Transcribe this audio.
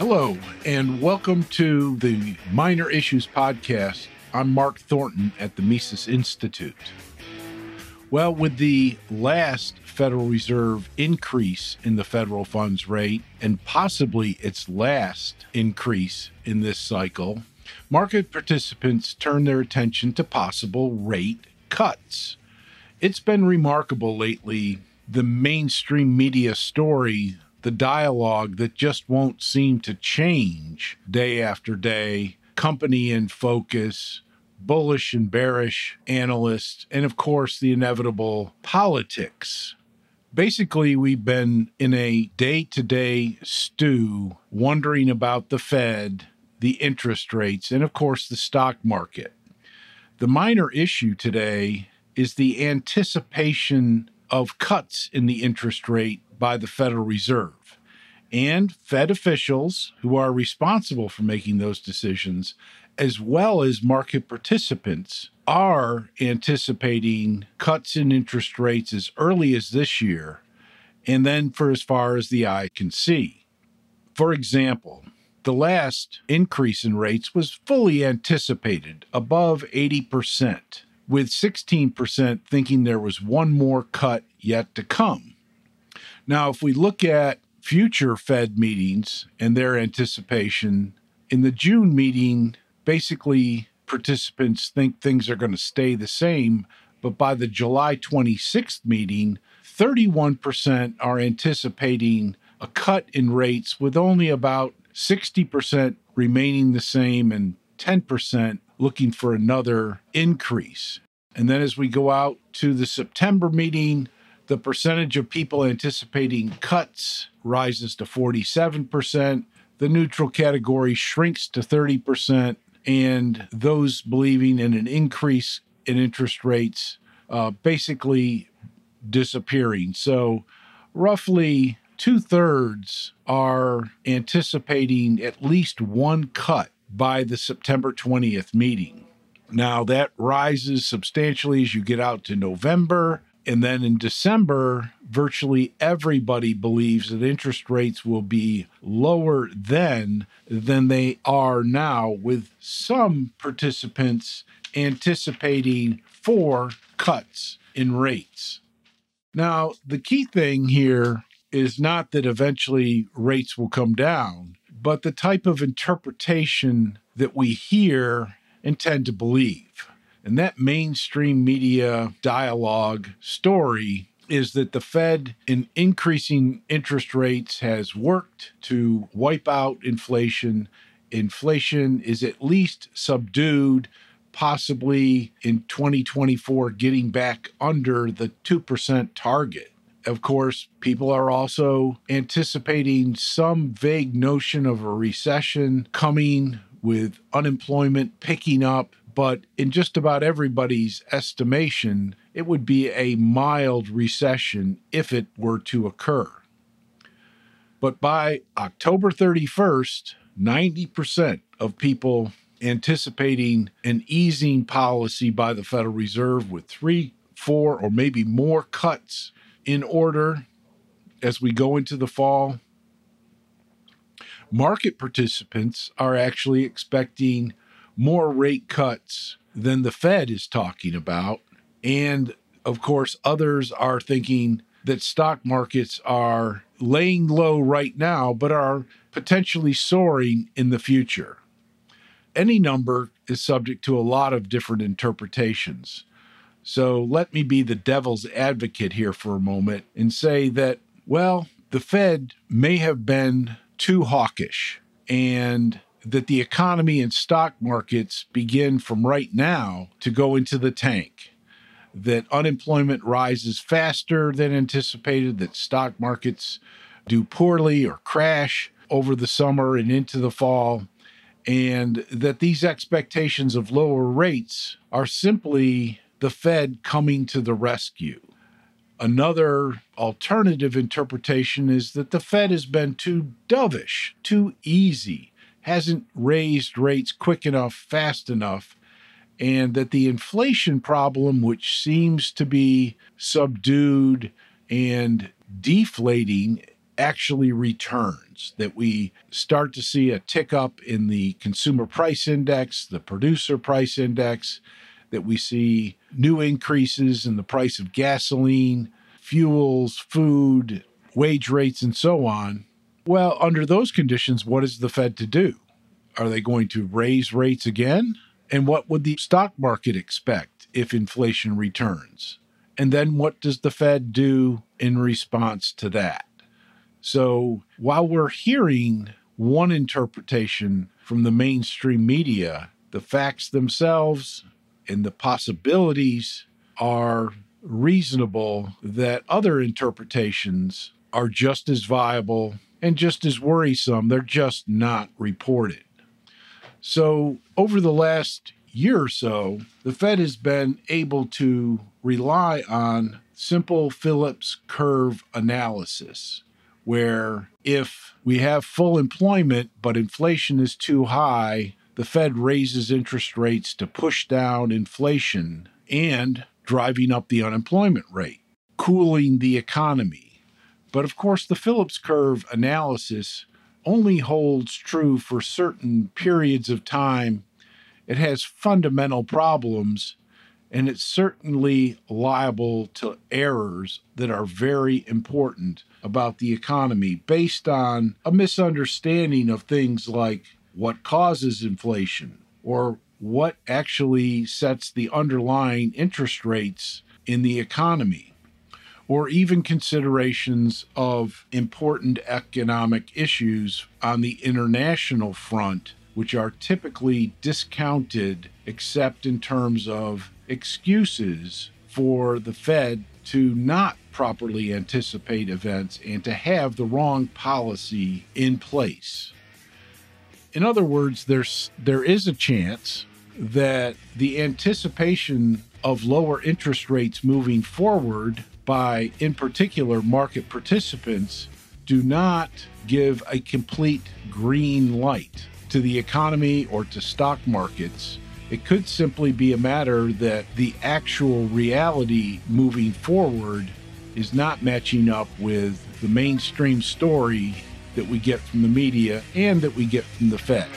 Hello, and welcome to the Minor Issues Podcast. I'm Mark Thornton at the Mises Institute. Well, with the last Federal Reserve increase in the federal funds rate, and possibly its last increase in this cycle, market participants turn their attention to possible rate cuts. It's been remarkable lately the mainstream media story, the dialogue that just won't seem to change day after day, company in focus, bullish and bearish analysts, and of course, the inevitable politics. Basically, we've been in a day to day stew wondering about the Fed, the interest rates, and of course, the stock market. The minor issue today is the anticipation of cuts in the interest rate by the Federal Reserve. And Fed officials who are responsible for making those decisions, as well as market participants, are anticipating cuts in interest rates as early as this year, and then for as far as the eye can see. For example, the last increase in rates was fully anticipated, above 80% with 16% thinking there was one more cut yet to come. Now, if we look at future Fed meetings and their anticipation, in the June meeting, basically participants think things are going to stay the same, but by the July 26th meeting, 31% are anticipating a cut in rates with only about 60% remaining the same and 10% looking for another increase. And then as we go out to the September meeting, the percentage of people anticipating cuts rises to 47%. The neutral category shrinks to 30%. And those believing in an increase in interest rates uh, basically disappearing. So, roughly two thirds are anticipating at least one cut by the September 20th meeting. Now, that rises substantially as you get out to November. And then in December, virtually everybody believes that interest rates will be lower then than they are now, with some participants anticipating four cuts in rates. Now, the key thing here is not that eventually rates will come down, but the type of interpretation that we hear and tend to believe. And that mainstream media dialogue story is that the Fed, in increasing interest rates, has worked to wipe out inflation. Inflation is at least subdued, possibly in 2024 getting back under the 2% target. Of course, people are also anticipating some vague notion of a recession coming with unemployment picking up. But in just about everybody's estimation, it would be a mild recession if it were to occur. But by October 31st, 90% of people anticipating an easing policy by the Federal Reserve with three, four, or maybe more cuts in order as we go into the fall market participants are actually expecting more rate cuts than the Fed is talking about. And of course, others are thinking that stock markets are laying low right now, but are potentially soaring in the future. Any number is subject to a lot of different interpretations. So let me be the devil's advocate here for a moment and say that, well, the Fed may have been too hawkish and that the economy and stock markets begin from right now to go into the tank. That unemployment rises faster than anticipated, that stock markets do poorly or crash over the summer and into the fall, and that these expectations of lower rates are simply the Fed coming to the rescue. Another alternative interpretation is that the Fed has been too dovish, too easy, hasn't raised rates quick enough, fast enough, and that the inflation problem, which seems to be subdued and deflating actually returns, that we start to see a tick up in the consumer price index, the producer price index, that we see new increases in the price of gasoline, fuels, food, wage rates, and so on. Well, under those conditions, what is the Fed to do? Are they going to raise rates again? And what would the stock market expect if inflation returns? And then what does the Fed do in response to that? So while we're hearing one interpretation from the mainstream media, the facts themselves and the possibilities are reasonable that other interpretations are just as viable and just as worrisome. They're just not reported. So, over the last year or so, the Fed has been able to rely on simple Phillips curve analysis, where if we have full employment but inflation is too high, the Fed raises interest rates to push down inflation and driving up the unemployment rate, cooling the economy. But of course, the Phillips curve analysis only holds true for certain periods of time. It has fundamental problems, and it's certainly liable to errors that are very important about the economy based on a misunderstanding of things like what causes inflation or what actually sets the underlying interest rates in the economy or even considerations of important economic issues on the international front, which are typically discounted except in terms of excuses for the Fed to not properly anticipate events and to have the wrong policy in place. In other words, there's there is a chance that the anticipation of lower interest rates moving forward by, in particular, market participants do not give a complete green light to the economy or to stock markets. It could simply be a matter that the actual reality moving forward is not matching up with the mainstream story that we get from the media and that we get from the Fed.